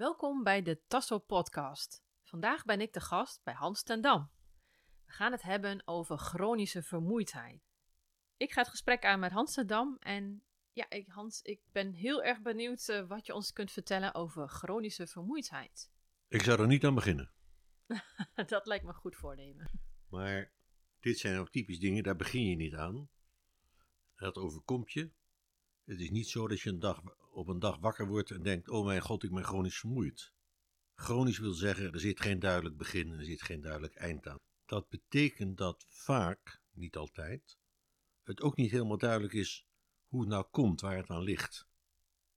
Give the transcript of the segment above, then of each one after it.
Welkom bij de Tasso Podcast. Vandaag ben ik de gast bij Hans ten Dam. We gaan het hebben over chronische vermoeidheid. Ik ga het gesprek aan met Hans ten Dam en ja, ik, Hans, ik ben heel erg benieuwd eh, wat je ons kunt vertellen over chronische vermoeidheid. Ik zou er niet aan beginnen. Dat lijkt me goed voornemen. Maar dit zijn ook typisch dingen, daar begin je niet aan. Dat overkomt je. Het is niet zo dat je een dag, op een dag wakker wordt en denkt: Oh mijn god, ik ben chronisch vermoeid. Chronisch wil zeggen, er zit geen duidelijk begin en er zit geen duidelijk eind aan. Dat betekent dat vaak, niet altijd, het ook niet helemaal duidelijk is hoe het nou komt, waar het aan ligt.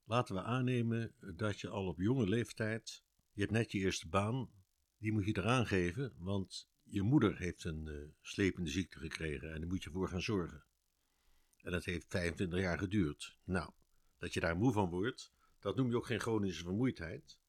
Laten we aannemen dat je al op jonge leeftijd, je hebt net je eerste baan, die moet je eraan geven, want je moeder heeft een uh, slepende ziekte gekregen en daar moet je voor gaan zorgen. En dat heeft 25 jaar geduurd. Nou, dat je daar moe van wordt, dat noem je ook geen chronische vermoeidheid.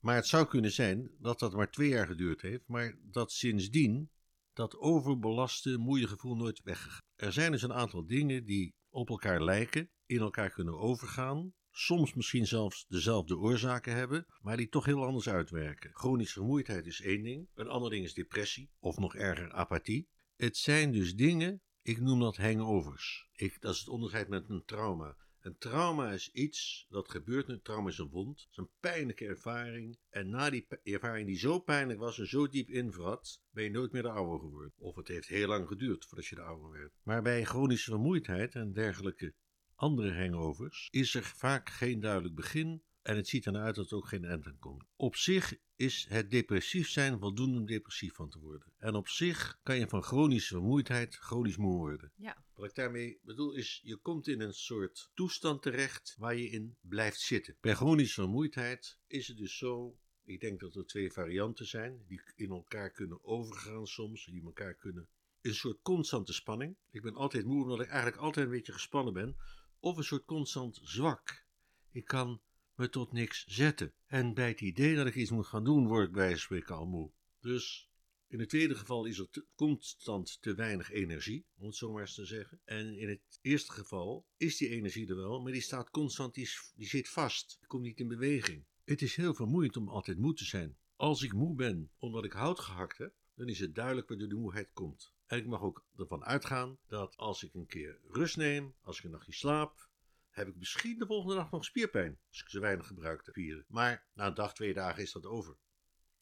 Maar het zou kunnen zijn dat dat maar twee jaar geduurd heeft, maar dat sindsdien dat overbelaste moeiegevoel nooit weggegaan. Er zijn dus een aantal dingen die op elkaar lijken, in elkaar kunnen overgaan, soms misschien zelfs dezelfde oorzaken hebben, maar die toch heel anders uitwerken. Chronische vermoeidheid is één ding, een ander ding is depressie, of nog erger apathie. Het zijn dus dingen, ik noem dat hangovers. Ik, dat is het onderscheid met een trauma. Een trauma is iets dat gebeurt. Een trauma is een wond. Het is een pijnlijke ervaring. En na die ervaring die zo pijnlijk was en zo diep invrat, ben je nooit meer de oude geworden. Of het heeft heel lang geduurd voordat je de oude werd. Maar bij chronische vermoeidheid en dergelijke andere hangovers is er vaak geen duidelijk begin en het ziet ernaar uit dat er ook geen eind aan komt. Op zich is het depressief zijn voldoende om depressief van te worden. En op zich kan je van chronische vermoeidheid chronisch moe worden. Ja. Wat ik daarmee bedoel is, je komt in een soort toestand terecht waar je in blijft zitten. Bij chronische vermoeidheid is het dus zo, ik denk dat er twee varianten zijn, die in elkaar kunnen overgaan soms, die elkaar kunnen... Een soort constante spanning. Ik ben altijd moe omdat ik eigenlijk altijd een beetje gespannen ben. Of een soort constant zwak. Ik kan me tot niks zetten. En bij het idee dat ik iets moet gaan doen, word ik bij spreken al moe. Dus in het tweede geval is er constant te weinig energie, om het zo maar eens te zeggen. En in het eerste geval is die energie er wel, maar die staat constant, die, die zit vast, die komt niet in beweging. Het is heel vermoeiend om altijd moe te zijn. Als ik moe ben omdat ik hout gehakt heb, dan is het duidelijk waar de moeheid komt. En ik mag ook ervan uitgaan dat als ik een keer rust neem, als ik een nachtje slaap, heb ik misschien de volgende dag nog spierpijn. Als ik ze weinig gebruik te vieren. Maar na een dag, twee dagen is dat over.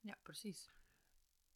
Ja, precies.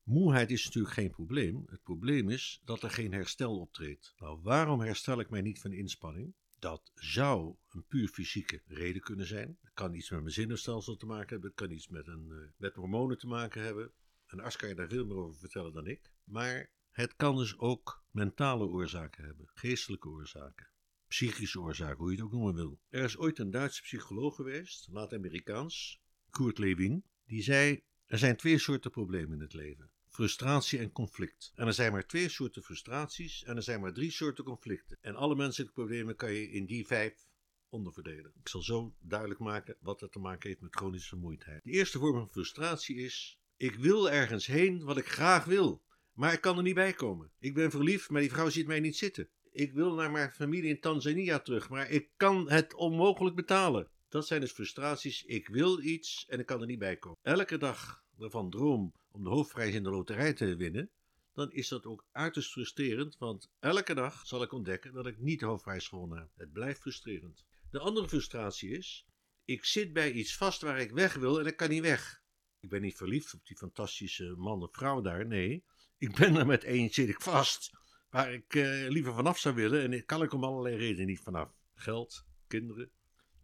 Moeheid is natuurlijk geen probleem. Het probleem is dat er geen herstel optreedt. Nou, waarom herstel ik mij niet van inspanning? Dat zou een puur fysieke reden kunnen zijn. Het kan iets met mijn zenuwstelsel te maken hebben. Het kan iets met, een, uh, met hormonen te maken hebben. Een arts kan je daar veel meer over vertellen dan ik. Maar het kan dus ook mentale oorzaken hebben. Geestelijke oorzaken psychische oorzaken, hoe je het ook noemen wil. Er is ooit een Duitse psycholoog geweest, laat Amerikaans, Kurt Lewin, die zei: Er zijn twee soorten problemen in het leven: frustratie en conflict. En er zijn maar twee soorten frustraties en er zijn maar drie soorten conflicten. En alle menselijke problemen kan je in die vijf onderverdelen. Ik zal zo duidelijk maken wat dat te maken heeft met chronische vermoeidheid. De eerste vorm van frustratie is: Ik wil ergens heen wat ik graag wil. Maar ik kan er niet bij komen. Ik ben verliefd, maar die vrouw ziet mij niet zitten. Ik wil naar mijn familie in Tanzania terug, maar ik kan het onmogelijk betalen. Dat zijn dus frustraties. Ik wil iets en ik kan er niet bij komen. Elke dag ervan droom om de hoofdprijs in de loterij te winnen, dan is dat ook uiterst frustrerend, want elke dag zal ik ontdekken dat ik niet de hoofdprijs gewonnen heb. Het blijft frustrerend. De andere frustratie is, ik zit bij iets vast waar ik weg wil en ik kan niet weg. Ik ben niet verliefd op die fantastische man of vrouw daar, nee. Ik ben er met één zit ik vast waar ik uh, liever vanaf zou willen. En kan ik om allerlei redenen niet vanaf. Geld, kinderen.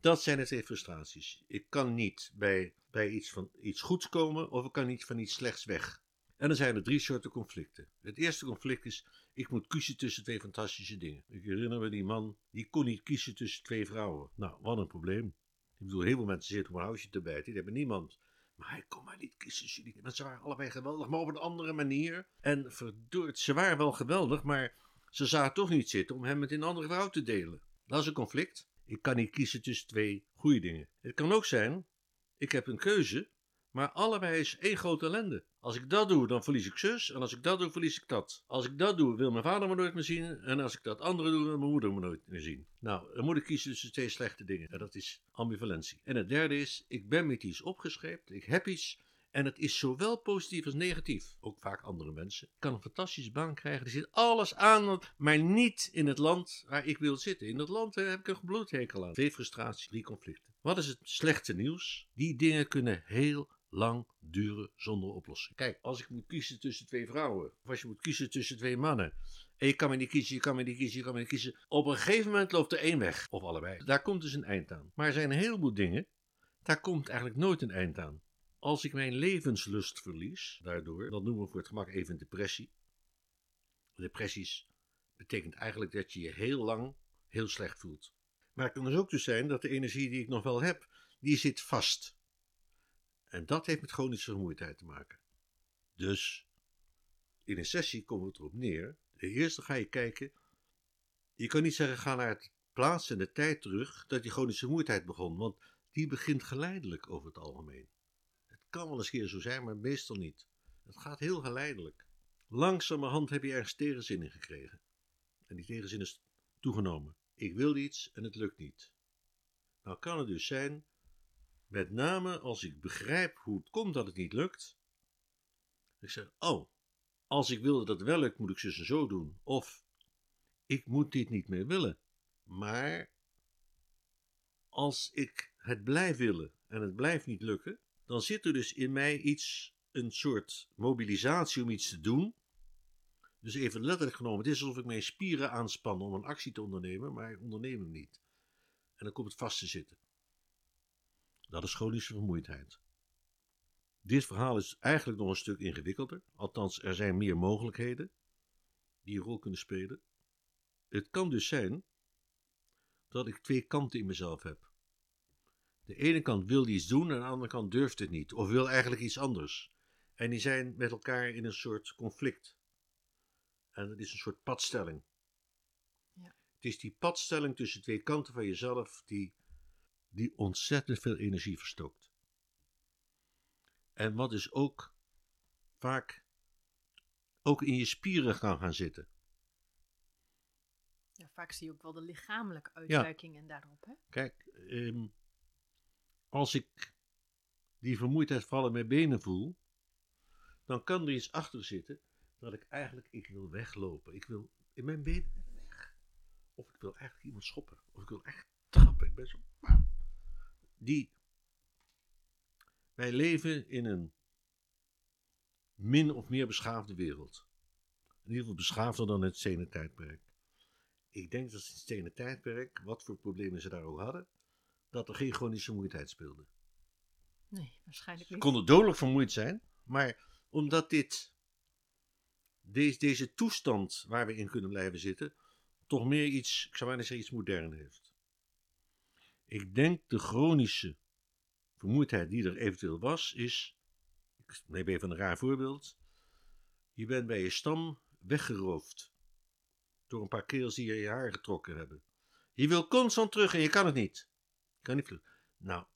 Dat zijn twee frustraties. Ik kan niet bij, bij iets, van, iets goeds komen of ik kan niet van iets slechts weg. En dan zijn er drie soorten conflicten. Het eerste conflict is, ik moet kiezen tussen twee fantastische dingen. Ik herinner me die man, die kon niet kiezen tussen twee vrouwen. Nou, wat een probleem. Ik bedoel, heel veel mensen zitten om een huisje te bijten. Die hebben niemand. Maar hij kon maar niet kiezen, jullie. Want ze waren allebei geweldig, maar op een andere manier. En verdoord, ze waren wel geweldig, maar ze zaten toch niet zitten om hem met een andere vrouw te delen. Dat is een conflict. Ik kan niet kiezen tussen twee goede dingen. Het kan ook zijn, ik heb een keuze, Maar allebei is één grote ellende. Als ik dat doe, dan verlies ik zus. En als ik dat doe, verlies ik dat. Als ik dat doe, wil mijn vader me nooit meer zien. En als ik dat andere doe, wil mijn moeder me nooit meer zien. Nou, dan moet ik kiezen tussen twee slechte dingen. En dat is ambivalentie. En het derde is, ik ben met iets opgescheept. Ik heb iets. En het is zowel positief als negatief. Ook vaak andere mensen. Ik kan een fantastische baan krijgen. Er zit alles aan, maar niet in het land waar ik wil zitten. In dat land heb ik een bloedhekel aan. Twee frustraties, drie conflicten. Wat is het slechte nieuws? Die dingen kunnen heel lang duren zonder oplossing. Kijk, als ik moet kiezen tussen twee vrouwen, of als je moet kiezen tussen twee mannen, en je kan me niet kiezen, je kan me niet kiezen, je kan me niet kiezen. Op een gegeven moment loopt er één weg, of allebei. Daar komt dus een eind aan. Maar er zijn een heleboel dingen, daar komt eigenlijk nooit een eind aan. Als ik mijn levenslust verlies, daardoor, dan noemen we voor het gemak even depressie. Depressies betekent eigenlijk dat je je heel lang heel slecht voelt. Maar het kan dus ook dus zijn dat de energie die ik nog wel heb, die zit vast. En dat heeft met chronische vermoeidheid te maken. Dus in een sessie komt het erop neer. De eerste ga je kijken. Je kan niet zeggen ga naar het plaats en de tijd terug dat die chronische vermoeidheid begon. Want die begint geleidelijk over het algemeen. Het kan wel eens keer zo zijn, maar meestal niet. Het gaat heel geleidelijk. Langzamerhand heb je ergens tegenzin in gekregen. En die tegenzin is toegenomen. Ik wil iets en het lukt niet. Nou kan het dus zijn met name als ik begrijp hoe het komt dat het niet lukt. Ik zeg, oh, als ik wil dat wel lukt, moet ik ze zo doen. Of, ik moet dit niet meer willen. Maar, als ik het blijf willen en het blijft niet lukken, dan zit er dus in mij iets, een soort mobilisatie om iets te doen. Dus even letterlijk genomen, het is alsof ik mijn spieren aanspan om een actie te ondernemen, maar ik onderneem hem niet. En dan komt het vast te zitten. Dat is chronische vermoeidheid. Dit verhaal is eigenlijk nog een stuk ingewikkelder, althans er zijn meer mogelijkheden die een rol kunnen spelen. Het kan dus zijn dat ik twee kanten in mezelf heb. De ene kant wil iets doen en de andere kant durft het niet, of wil eigenlijk iets anders. En die zijn met elkaar in een soort conflict. En het is een soort padstelling. Ja. Het is die padstelling tussen twee kanten van jezelf die die ontzettend veel energie verstookt. En wat dus ook vaak ook in je spieren kan gaan zitten. Ja, vaak zie je ook wel de lichamelijke uitwerkingen daarop. Hè? Kijk, ehm, als ik die vermoeidheid vallen mijn benen voel, dan kan er iets achter zitten dat ik eigenlijk, ik wil weglopen. Ik wil in mijn benen weg. Of ik wil eigenlijk iemand schoppen. Of ik wil echt trappen. Ik ben zo die. Wij leven in een min of meer beschaafde wereld. In ieder geval beschaafder dan het stenen tijdperk. Ik denk dat het stenen tijdperk, wat voor problemen ze daar ook hadden, dat er geen chronische vermoeidheid speelde. Nee, waarschijnlijk niet. Ze konden dodelijk vermoeid zijn, maar omdat dit, deze, deze toestand waar we in kunnen blijven zitten, toch meer iets, ik zou bijna zeggen, iets modern heeft. Ik denk de chronische vermoeidheid die er eventueel was, is. Ik neem even een raar voorbeeld. Je bent bij je stam weggeroofd. Door een paar keels die je haar getrokken hebben. Je wil constant terug en je kan het niet. Kan niet. Nou,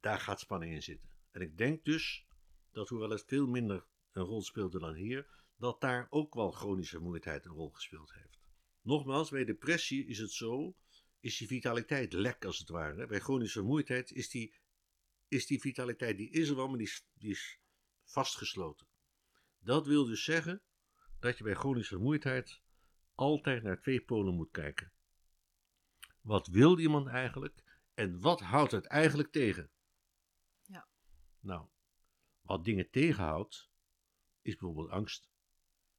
daar gaat spanning in zitten. En ik denk dus dat, hoewel het veel minder een rol speelde dan hier, dat daar ook wel chronische vermoeidheid een rol gespeeld heeft. Nogmaals, bij depressie is het zo is die vitaliteit lek als het ware. Bij chronische vermoeidheid is die, is die vitaliteit, die is er wel, maar die is, die is vastgesloten. Dat wil dus zeggen dat je bij chronische vermoeidheid altijd naar twee polen moet kijken. Wat wil iemand eigenlijk en wat houdt het eigenlijk tegen? Ja. Nou, wat dingen tegenhoudt, is bijvoorbeeld angst.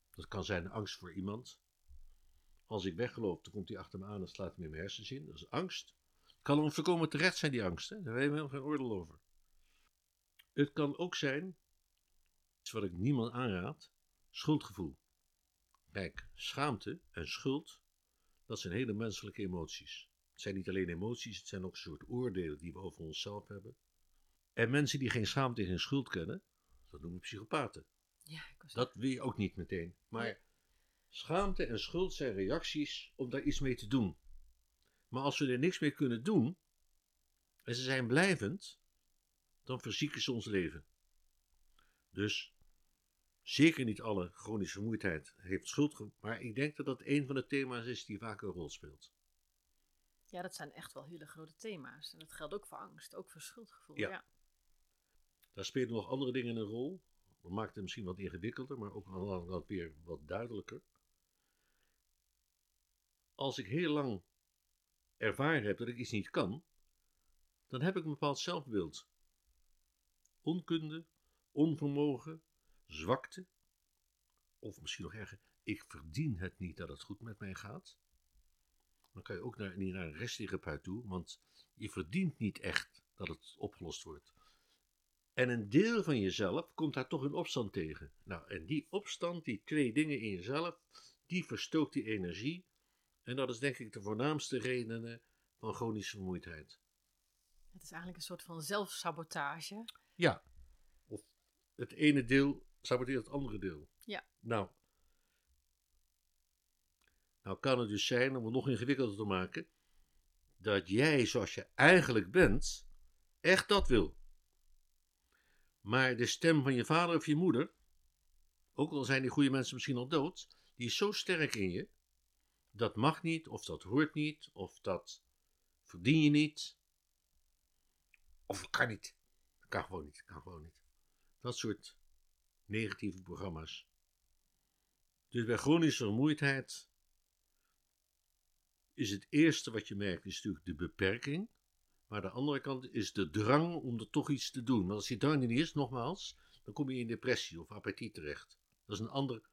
Dat kan zijn angst voor iemand, als ik wegloop, dan komt hij achter me aan en slaat me in mijn hersens in. Dat is angst. Kan om voorkomen terecht zijn, die angst. Hè? Daar hebben we helemaal geen oordeel over. Het kan ook zijn, iets wat ik niemand aanraad, schuldgevoel. Kijk, schaamte en schuld, dat zijn hele menselijke emoties. Het zijn niet alleen emoties, het zijn ook een soort oordelen die we over onszelf hebben. En mensen die geen schaamte en geen schuld kennen, dat noemen we psychopaten. Ja, dat wil je ook niet meteen. Maar Schaamte en schuld zijn reacties om daar iets mee te doen. Maar als we er niks mee kunnen doen, en ze zijn blijvend, dan verzieken ze ons leven. Dus zeker niet alle chronische vermoeidheid heeft schuld, maar ik denk dat dat een van de thema's is die vaak een rol speelt. Ja, dat zijn echt wel hele grote thema's. En dat geldt ook voor angst, ook voor schuldgevoel. Ja. ja. Daar spelen nog andere dingen een rol. Dat maakt het misschien wat ingewikkelder, maar ook wat weer wat duidelijker. Als ik heel lang ervaren heb dat ik iets niet kan, dan heb ik een bepaald zelfbeeld. Onkunde, onvermogen, zwakte, of misschien nog erger, ik verdien het niet dat het goed met mij gaat. Dan kan je ook naar, niet naar een resttherapeut toe, want je verdient niet echt dat het opgelost wordt. En een deel van jezelf komt daar toch in opstand tegen. Nou, en die opstand, die twee dingen in jezelf, die verstookt die energie. En dat is denk ik de voornaamste redenen van chronische vermoeidheid. Het is eigenlijk een soort van zelfsabotage. Ja. Of het ene deel saboteert het andere deel. Ja. Nou. Nou kan het dus zijn, om het nog ingewikkelder te maken, dat jij zoals je eigenlijk bent, echt dat wil. Maar de stem van je vader of je moeder, ook al zijn die goede mensen misschien al dood, die is zo sterk in je, dat mag niet, of dat hoort niet, of dat verdien je niet, of dat kan niet. Dat kan gewoon niet, kan gewoon niet. Dat soort negatieve programma's. Dus bij chronische vermoeidheid is het eerste wat je merkt, is natuurlijk de beperking. Maar de andere kant is de drang om er toch iets te doen. Want als die drang er niet is, nogmaals, dan kom je in depressie of apathie terecht. Dat is een ander.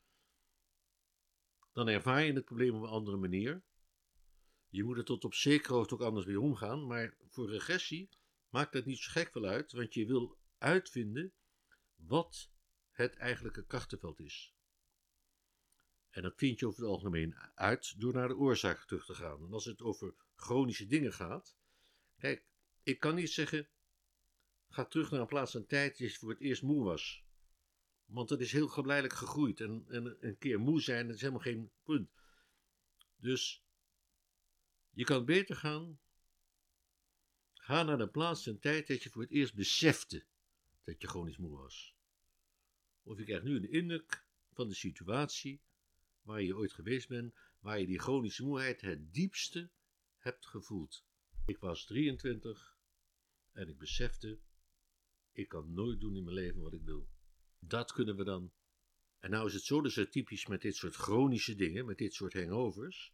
Dan ervaar je het probleem op een andere manier. Je moet er tot op zekere hoogte ook anders mee omgaan. Maar voor regressie maakt dat niet zo gek veel uit, want je wil uitvinden wat het eigenlijke krachtenveld is. En dat vind je over het algemeen uit door naar de oorzaak terug te gaan. En als het over chronische dingen gaat, kijk, ik kan niet zeggen, ga terug naar een plaats en tijd die je voor het eerst moe was. Want dat is heel geleidelijk gegroeid. En, en een keer moe zijn, dat is helemaal geen punt. Dus je kan beter gaan. Ga naar de plaats en tijd dat je voor het eerst besefte dat je chronisch moe was. Of je krijgt nu de indruk van de situatie waar je ooit geweest bent, waar je die chronische moeheid het diepste hebt gevoeld. Ik was 23 en ik besefte, ik kan nooit doen in mijn leven wat ik wil. Dat kunnen we dan. En nou is het zo dus typisch met dit soort chronische dingen, met dit soort hangovers,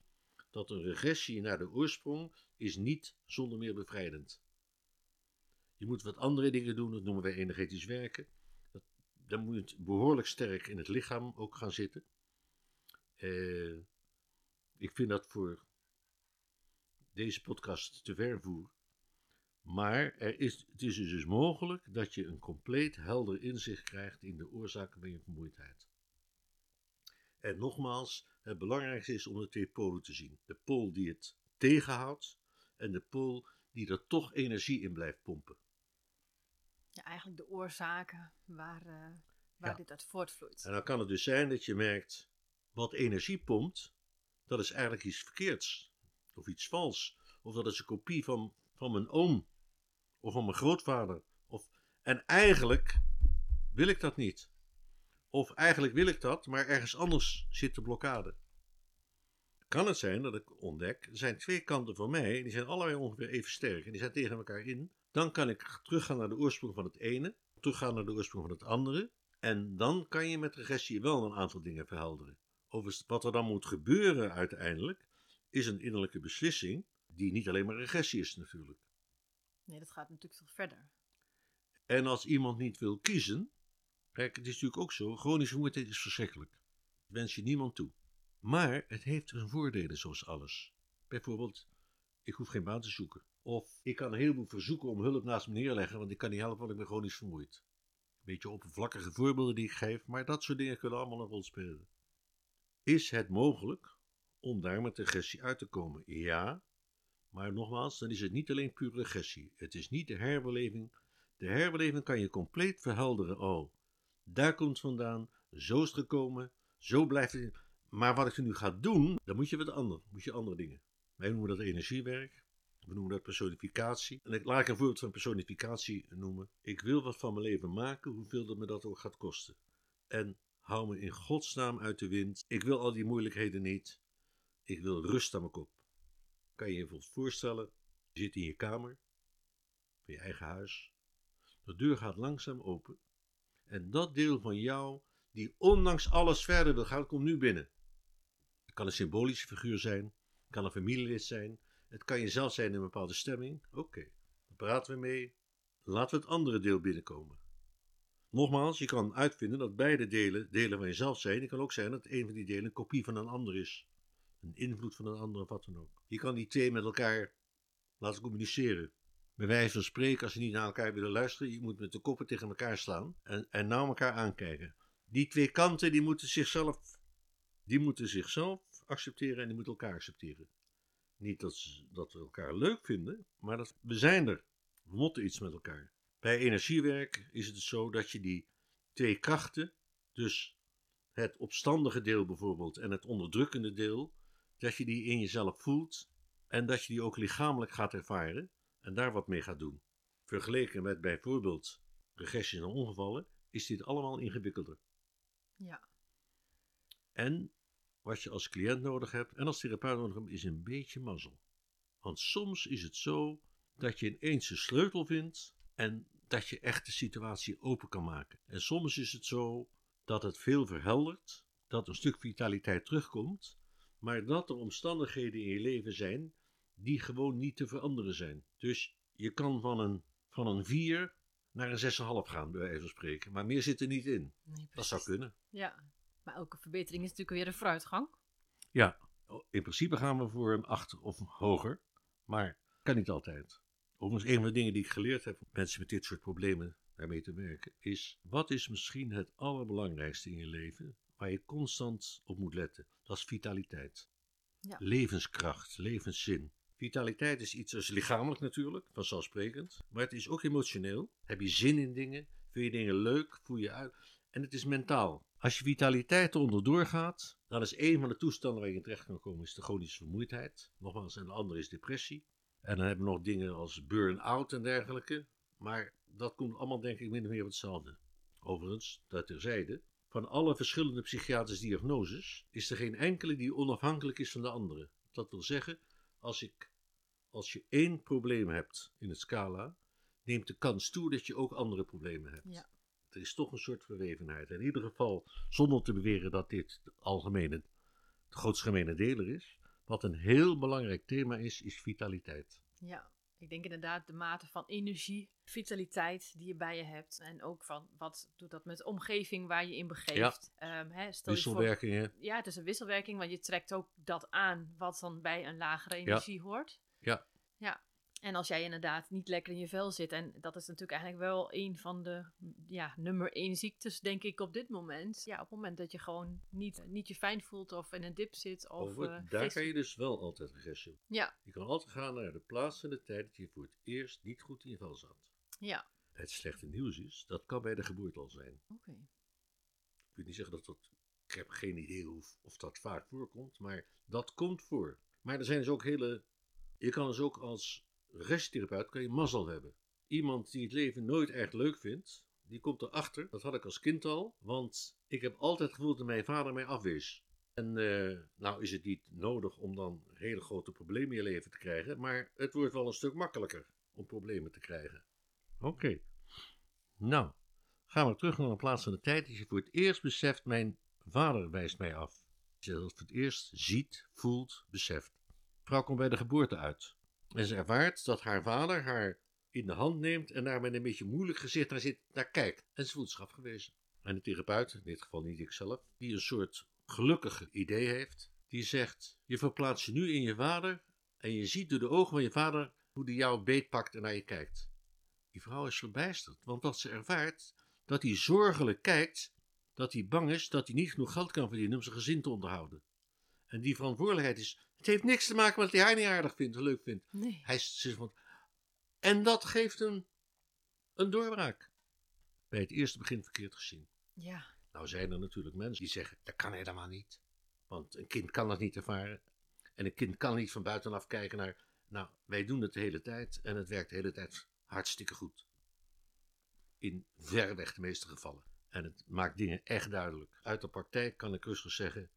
dat een regressie naar de oorsprong is niet zonder meer bevrijdend. Je moet wat andere dingen doen, dat noemen wij energetisch werken. Dat, dan moet je behoorlijk sterk in het lichaam ook gaan zitten. Uh, ik vind dat voor deze podcast te ver. Maar er is, het is dus mogelijk dat je een compleet helder inzicht krijgt in de oorzaken van je vermoeidheid. En nogmaals, het belangrijkste is om de twee polen te zien. De pool die het tegenhoudt en de pool die er toch energie in blijft pompen. Ja, eigenlijk de oorzaken waar, uh, waar Ja. dit uit voortvloeit. En dan kan het dus zijn dat je merkt, wat energie pompt, dat is eigenlijk iets verkeerds. Of iets vals. Of dat is een kopie van, van mijn oom. Of van mijn grootvader. Of, en eigenlijk wil ik dat niet. Of eigenlijk wil ik dat, maar ergens anders zit de blokkade. Kan het zijn dat ik ontdek, er zijn twee kanten van mij, en die zijn allebei ongeveer even sterk, en die zijn tegen elkaar in. Dan kan ik teruggaan naar de oorsprong van het ene, teruggaan naar de oorsprong van het andere, en dan kan je met regressie wel een aantal dingen verhelderen. Overigens, wat er dan moet gebeuren uiteindelijk, is een innerlijke beslissing, die niet alleen maar regressie is natuurlijk. Nee, dat gaat natuurlijk veel verder. En als iemand niet wil kiezen, kijk, het is natuurlijk ook zo, chronische vermoeidheid is verschrikkelijk. Wens je niemand toe. Maar het heeft zijn voordelen zoals alles. Bijvoorbeeld, ik hoef geen baan te zoeken. Of ik kan een heleboel verzoeken om hulp naast me neerleggen, want ik kan niet helpen, want ik ben chronisch vermoeid. Beetje oppervlakkige voorbeelden die ik geef, maar dat soort dingen kunnen allemaal een rol spelen. Is het mogelijk om daar met regressie uit te komen? Ja, maar nogmaals, dan is het niet alleen puur regressie. Het is niet de herbeleving. De herbeleving kan je compleet verhelderen. Oh, daar komt het vandaan, zo is het gekomen, zo blijft het. Maar wat ik nu ga doen, dan moet je wat anders, moet je andere dingen. Wij noemen dat energiewerk. We noemen dat personificatie. En ik laat ik een voorbeeld van personificatie noemen. Ik wil wat van mijn leven maken, hoeveel dat me dat ook gaat kosten. En hou me in godsnaam uit de wind. Ik wil al die moeilijkheden niet. Ik wil rust aan mijn kop. Kan je je voorstellen, je zit in je kamer, van je eigen huis. De deur gaat langzaam open. En dat deel van jou, die ondanks alles verder wil gaan, komt nu binnen. Het kan een symbolische figuur zijn, het kan een familielid zijn, het kan jezelf zijn in een bepaalde stemming. Oké, dan praten we mee. Laten we het andere deel binnenkomen. Nogmaals, je kan uitvinden dat beide delen delen van jezelf zijn. Het kan ook zijn dat een van die delen een kopie van een ander is. Een invloed van een ander of wat dan ook. Je kan die twee met elkaar laten communiceren. Bij wijze van spreken, als je niet naar elkaar willen luisteren, je moet met de koppen tegen elkaar slaan en, en naar elkaar aankijken. Die twee kanten die moeten zichzelf, die moeten zichzelf accepteren en die moeten elkaar accepteren. Niet dat, ze, dat we elkaar leuk vinden, maar dat we zijn er. We moeten iets met elkaar. Bij energiewerk is het zo dat je die twee krachten, dus het opstandige deel bijvoorbeeld en het onderdrukkende deel, dat je die in jezelf voelt en dat je die ook lichamelijk gaat ervaren en daar wat mee gaat doen. Vergeleken met bijvoorbeeld regressies en ongevallen is dit allemaal ingewikkelder. Ja. En wat je als cliënt nodig hebt en als therapeut nodig hebt, is een beetje mazzel. Want soms is het zo dat je ineens de sleutel vindt en dat je echt de situatie open kan maken. En soms is het zo dat het veel verheldert, dat een stuk vitaliteit terugkomt, maar dat er omstandigheden in je leven zijn die gewoon niet te veranderen zijn. Dus je kan van een, van een 4 naar een 6,5 gaan, bij wijze van spreken. Maar meer zit er niet in. Nee, Dat zou kunnen. Ja, maar elke verbetering is natuurlijk weer een vooruitgang. Ja, in principe gaan we voor een 8 of hoger, maar kan niet altijd. Overigens, een van de dingen die ik geleerd heb om mensen met dit soort problemen daarmee te werken, is wat is misschien het allerbelangrijkste in je leven waar je constant op moet letten? Dat is vitaliteit. Ja. Levenskracht, levenszin. Vitaliteit is iets als lichamelijk natuurlijk, vanzelfsprekend, maar het is ook emotioneel. Heb je zin in dingen? Vind je dingen leuk? Voel je uit? En het is mentaal. Als je vitaliteit eronder doorgaat, dan is een van de toestanden waar je in terecht kan komen is de chronische vermoeidheid. Nogmaals, en de andere is depressie. En dan hebben we nog dingen als burn-out en dergelijke. Maar dat komt allemaal denk ik min of meer op hetzelfde. Overigens, dat terzijde, van alle verschillende psychiatrische diagnoses is er geen enkele die onafhankelijk is van de andere. Dat wil zeggen, als, ik, als je één probleem hebt in het scala, neemt de kans toe dat je ook andere problemen hebt. Ja. Er is toch een soort verwevenheid. In ieder geval, zonder te beweren dat dit de algemene, de grootste gemene deler is, wat een heel belangrijk thema is, is vitaliteit. Ja, ik denk inderdaad de mate van energie, vitaliteit die je bij je hebt. En ook van wat doet dat met de omgeving waar je in begeeft. Ehm, hè, stel je voor, Wisselwerkingen. ja, het is een wisselwerking, want je trekt ook dat aan wat dan bij een lagere energie hoort. Ja. Ja. En als jij inderdaad niet lekker in je vel zit, en dat is natuurlijk eigenlijk wel een van de ja, nummer één ziektes, denk ik, op dit moment. Ja, op het moment dat je gewoon niet, niet je fijn voelt of in een dip zit. Of, Over, eh, daar kan je dus wel altijd regressie. Ja, Je kan altijd gaan naar de plaats en de tijd dat je voor het eerst niet goed in je vel zat. ja, Het slechte nieuws is, dat kan bij de geboorte al zijn. oké. Ik wil niet zeggen dat dat. Ik heb geen idee of, of dat vaak voorkomt, maar dat komt voor. Maar er zijn dus ook hele. Je kan dus ook als regressietherapeut kan je mazzel hebben. Iemand die het leven nooit erg leuk vindt, die komt erachter. Dat had ik als kind al, want ik heb altijd gevoeld dat mijn vader mij afwees. En eh, nou is het niet nodig om dan hele grote problemen in je leven te krijgen, maar het wordt wel een stuk makkelijker om problemen te krijgen. Oké. Nou, gaan we terug naar een plaats van de tijd dat je voor het eerst beseft, mijn vader wijst mij af. Dat je dat voor het eerst ziet, voelt, beseft. Vrouw komt bij de geboorte uit. En ze ervaart dat haar vader haar in de hand neemt en daar met een beetje moeilijk gezicht naar, zit, naar kijkt. En ze voelt zich afgewezen. En de therapeut, in dit geval niet ikzelf, die een soort gelukkige idee heeft, die zegt, je verplaatst je nu in je vader en je ziet door de ogen van je vader hoe die jou beetpakt en naar je kijkt. Die vrouw is verbijsterd, want dat ze ervaart dat hij zorgelijk kijkt, dat hij bang is dat hij niet genoeg geld kan verdienen om zijn gezin te onderhouden. En die verantwoordelijkheid is, het heeft niks te maken met dat hij niet aardig vindt, leuk vindt. Nee. Hij is van, en dat geeft hem een doorbraak. Bij het eerste begin verkeerd gezien. Ja, Nou zijn er natuurlijk mensen die zeggen, dat kan helemaal niet. Want een kind kan dat niet ervaren. En een kind kan niet van buitenaf kijken naar Nou, wij doen het de hele tijd en het werkt de hele tijd hartstikke goed. In verreweg de meeste gevallen. En het maakt dingen echt duidelijk. Uit de praktijk kan ik rustig zeggen,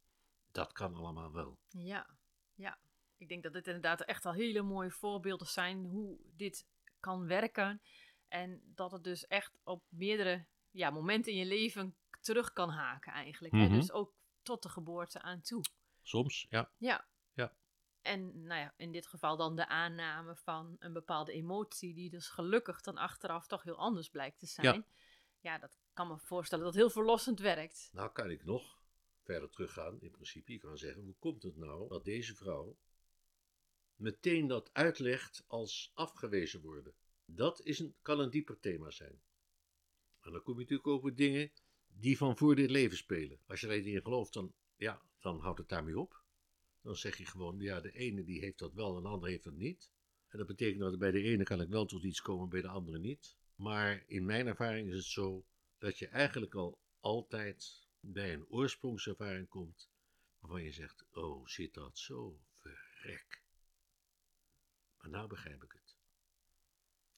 dat kan allemaal wel. Ja, ja. Ik denk dat dit inderdaad echt al hele mooie voorbeelden zijn hoe dit kan werken. En dat het dus echt op meerdere ja, momenten in je leven terug kan haken eigenlijk. Mhm. hè? Dus ook tot de geboorte aan toe. Soms, ja. Ja. Ja. En nou ja, in dit geval dan de aanname van een bepaalde emotie, die dus gelukkig dan achteraf toch heel anders blijkt te zijn. Ja, dat kan me voorstellen dat heel verlossend werkt. Nou kan ik nog verder teruggaan. In principe, je kan zeggen, hoe komt het nou dat deze vrouw meteen dat uitlegt als afgewezen worden? Dat is een, kan een dieper thema zijn. En dan kom je natuurlijk over dingen die van voor dit leven spelen. Als je er niet in gelooft, dan, ja, dan houdt het daarmee op. Dan zeg je gewoon, ja, de ene die heeft dat wel en de andere heeft dat niet. En dat betekent dat bij de ene kan ik wel tot iets komen, bij de andere niet. Maar in mijn ervaring is het zo dat je eigenlijk al altijd bij een oorsprongservaring komt waarvan je zegt, oh, zit dat zo? Verrek. Maar nou begrijp ik het.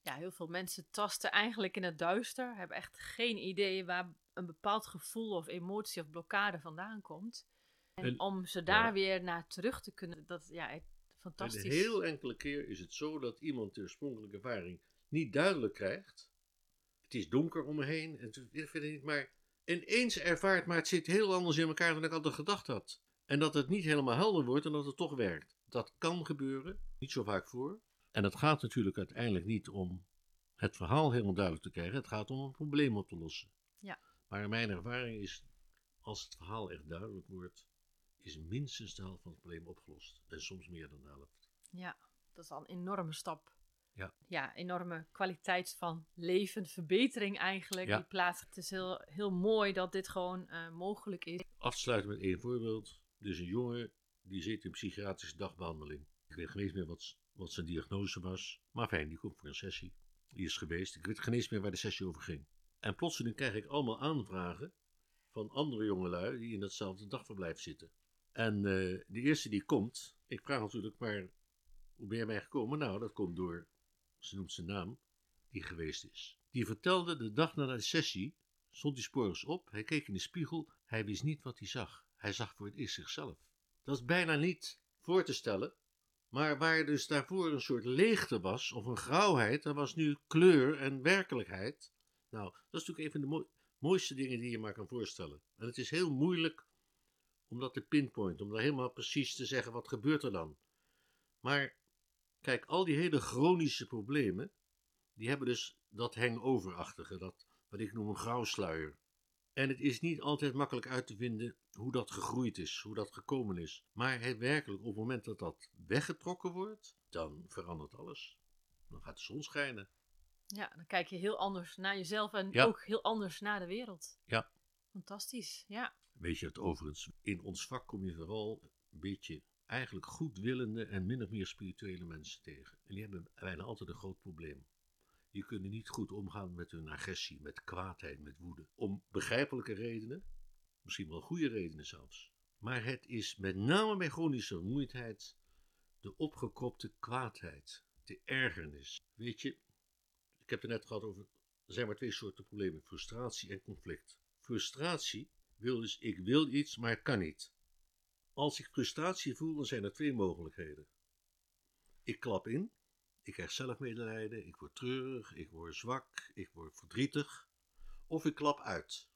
Ja, heel veel mensen tasten eigenlijk in het duister, hebben echt geen idee waar een bepaald gevoel of emotie of blokkade vandaan komt. En, En- om ze daar ja. weer naar terug te kunnen, dat ja, En fantastisch. een heel enkele keer is het zo dat iemand de oorspronkelijke ervaring niet duidelijk krijgt. Het is donker om me heen, en het is verder niet, maar ineens ervaart, maar het zit heel anders in elkaar dan ik altijd gedacht had. En dat het niet helemaal helder wordt en dat het toch werkt. Dat kan gebeuren, niet zo vaak voor. En het gaat natuurlijk uiteindelijk niet om het verhaal helemaal duidelijk te krijgen. Het gaat om een probleem op te lossen. Ja. Maar mijn ervaring is, als het verhaal echt duidelijk wordt, is minstens de helft van het probleem opgelost. En soms meer dan de helft. Ja, dat is al een enorme stap. Ja. Ja, enorme kwaliteit van leven, verbetering eigenlijk. Ja. Die plaats. Het is heel, heel mooi dat dit gewoon eh, mogelijk is. af te sluiten met één voorbeeld. Dus een jongen die zit in psychiatrische dagbehandeling. Ik weet geen eens meer wat, wat zijn diagnose was. Maar fijn, die komt voor een sessie. Die is geweest. Ik weet geen eens meer waar de sessie over ging. En plotseling krijg ik allemaal aanvragen van andere jongelui die in datzelfde dagverblijf zitten. En eh, de eerste die komt, ik vraag natuurlijk, maar hoe ben je bij gekomen? Nou, dat komt door, ze noemt zijn naam, die geweest is. Die vertelde de dag na de sessie, stond hij spoors op, hij keek in de spiegel, hij wist niet wat hij zag. Hij zag voor het eerst zichzelf. Dat is bijna niet voor te stellen, maar waar dus daarvoor een soort leegte was, of een grauwheid, er was nu kleur en werkelijkheid. Nou, dat is natuurlijk een van de mooi- mooiste dingen die je maar kan voorstellen. En het is heel moeilijk om dat te pinpointen, om daar helemaal precies te zeggen, wat gebeurt er dan? Maar kijk, al die hele chronische problemen, die hebben dus dat hangoverachtige, dat wat ik noem een grauwsluier. En het is niet altijd makkelijk uit te vinden hoe dat gegroeid is, hoe dat gekomen is. Maar het werkelijk, op het moment dat dat weggetrokken wordt, dan verandert alles. Dan gaat de zon schijnen. Ja, dan kijk je heel anders naar jezelf en Ja. ook heel anders naar de wereld. Ja. Fantastisch, ja. Weet je het overigens, in ons vak kom je vooral een beetje eigenlijk goedwillende en min of meer spirituele mensen tegen. En die hebben bijna altijd een groot probleem. Die kunnen niet goed omgaan met hun agressie, met kwaadheid, met woede. Om begrijpelijke redenen, misschien wel goede redenen zelfs. Maar het is met name bij chronische vermoeidheid de opgekropte kwaadheid, de ergernis. Weet je, ik heb het net gehad over, er zijn maar twee soorten problemen, frustratie en conflict. Frustratie wil dus, ik wil iets, maar kan niet. Als ik frustratie voel, dan zijn er twee mogelijkheden. Ik klap in, ik krijg zelfmedelijden, ik word treurig, ik word zwak, ik word verdrietig. Of ik klap uit.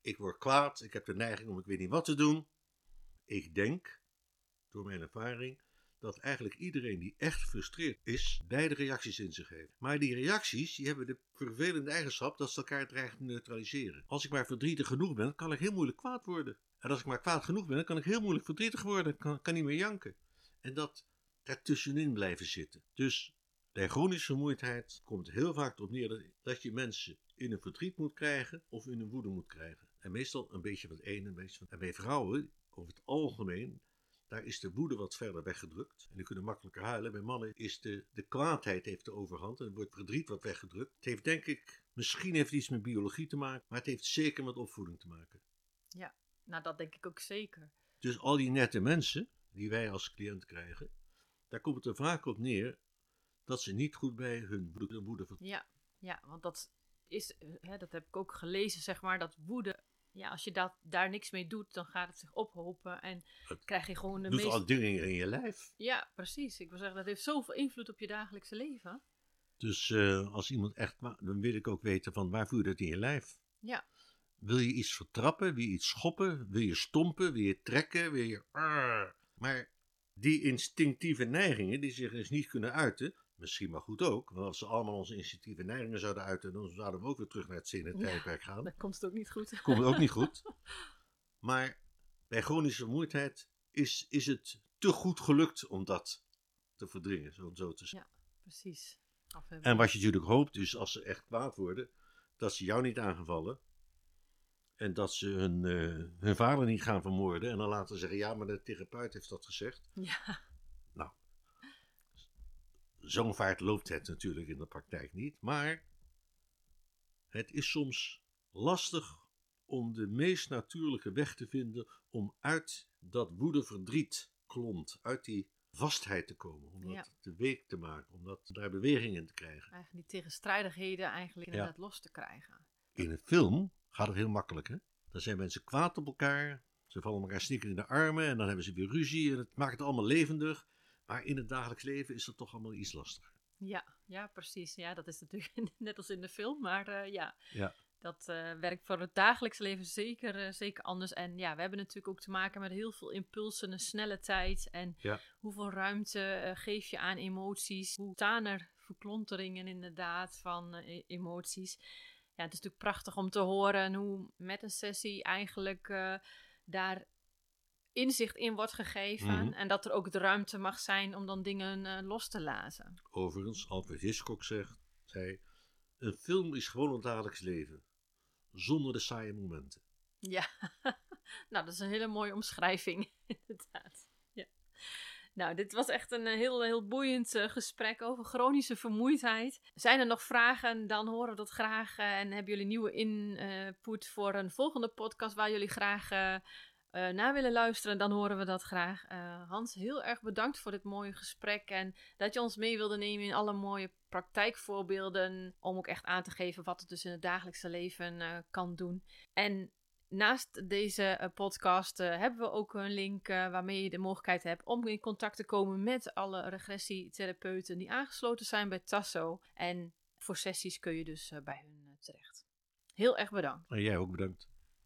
Ik word kwaad, ik heb de neiging om ik weet niet wat te doen. Ik denk, door mijn ervaring, dat eigenlijk iedereen die echt gefrustreerd is, beide reacties in zich heeft. Maar die reacties die hebben de vervelende eigenschap dat ze elkaar dreigen te neutraliseren. Als ik maar verdrietig genoeg ben, kan ik heel moeilijk kwaad worden. En als ik maar kwaad genoeg ben, dan kan ik heel moeilijk verdrietig worden, kan, kan niet meer janken. En dat daartussenin blijven zitten. Dus bij chronische vermoeidheid komt heel vaak erop neer dat, dat je mensen in een verdriet moet krijgen of in een woede moet krijgen. En meestal een beetje van het ene, een beetje van... En bij vrouwen, over het algemeen, daar is de woede wat verder weggedrukt. En die kunnen makkelijker huilen. Bij mannen is de, de kwaadheid heeft de overhand. En wordt verdriet wat weggedrukt. Het heeft denk ik, misschien heeft iets met biologie te maken. Maar het heeft zeker met opvoeding te maken. Nou, dat denk ik ook zeker. Dus al die nette mensen, die wij als cliënt krijgen. Daar komt het er vaak op neer dat ze niet goed bij hun woede, woede Ja, ja, want dat is, hè, dat heb ik ook gelezen, zeg maar, dat woede, ja, als je dat, daar niks mee doet, dan gaat het zich ophopen en Het krijg je gewoon de doet meest... al dingen in je lijf. Ja, precies. Ik wil zeggen, dat heeft zoveel invloed op je dagelijkse leven. Dus eh, als iemand echt, dan wil ik ook weten van waar voel je dat in je lijf? Ja, Wil je iets vertrappen? Wil je iets schoppen? Wil je stompen? Wil je trekken? Wil je... Arr. Maar die instinctieve neigingen die zich dus niet kunnen uiten, misschien maar goed ook, want als ze allemaal onze instinctieve neigingen zouden uiten, dan zouden we ook weer terug naar het zin- en Ja. tijdperk gaan. dan komt het ook niet goed. Komt het ook niet goed. Maar bij chronische vermoeidheid is, is het te goed gelukt om dat te verdringen, zo, zo te zeggen. Precies. Of hebben- En wat je natuurlijk hoopt is als ze echt kwaad worden, dat ze jou niet aangevallen. En dat ze hun, eh, hun vader niet gaan vermoorden. En dan laten zeggen, ja, maar de therapeut heeft dat gezegd. Ja, Nou, zo'n vaart loopt het natuurlijk in de praktijk niet. Maar het is soms lastig om de meest natuurlijke weg te vinden om uit dat woede-verdriet klont, uit die vastheid te komen. Om dat Ja. te week te maken, om dat, daar beweging in te krijgen. eigenlijk die tegenstrijdigheden eigenlijk Ja. inderdaad los te krijgen. In een film gaat het heel makkelijk. Hè? Dan zijn mensen kwaad op elkaar. Ze vallen elkaar snikken in de armen. En dan hebben ze weer ruzie. En het maakt het allemaal levendig. Maar in het dagelijks leven is dat toch allemaal iets lastiger. Ja, ja, precies. Ja, dat is natuurlijk net als in de film, maar eh, ja. Ja. Dat eh, werkt voor het dagelijks leven zeker, eh, zeker anders. En ja, we hebben natuurlijk ook te maken met heel veel impulsen, een snelle tijd. En Ja. hoeveel ruimte geef je aan emoties? Hoe staan er verklonteringen inderdaad van e- emoties? Ja, het is natuurlijk prachtig om te horen hoe met een sessie eigenlijk eh, daar inzicht in wordt gegeven. Mhm. En dat er ook de ruimte mag zijn om dan dingen eh, los te laten. Overigens, Alfred Hitchcock zegt, zei... Een film is gewoon het dagelijks leven. Zonder de saaie momenten. Ja, nou, dat is een hele mooie omschrijving, inderdaad. Nou, dit was echt een eh, heel, heel boeiend eh, gesprek over chronische vermoeidheid. Zijn er nog vragen? Dan horen we dat graag. eh, en hebben jullie nieuwe input voor een volgende podcast waar jullie graag naar willen luisteren? Dan horen we dat graag. Hans, heel erg bedankt voor dit mooie gesprek. En dat je ons mee wilde nemen in alle mooie praktijkvoorbeelden. Om ook echt aan te geven wat het dus in het dagelijkse leven kan doen. En naast deze eh, podcast eh, hebben we ook een link eh, waarmee je de mogelijkheid hebt om in contact te komen met alle regressietherapeuten die aangesloten zijn bij Tasso. En voor sessies kun je dus bij hun terecht. Heel erg bedankt. En jij ook bedankt.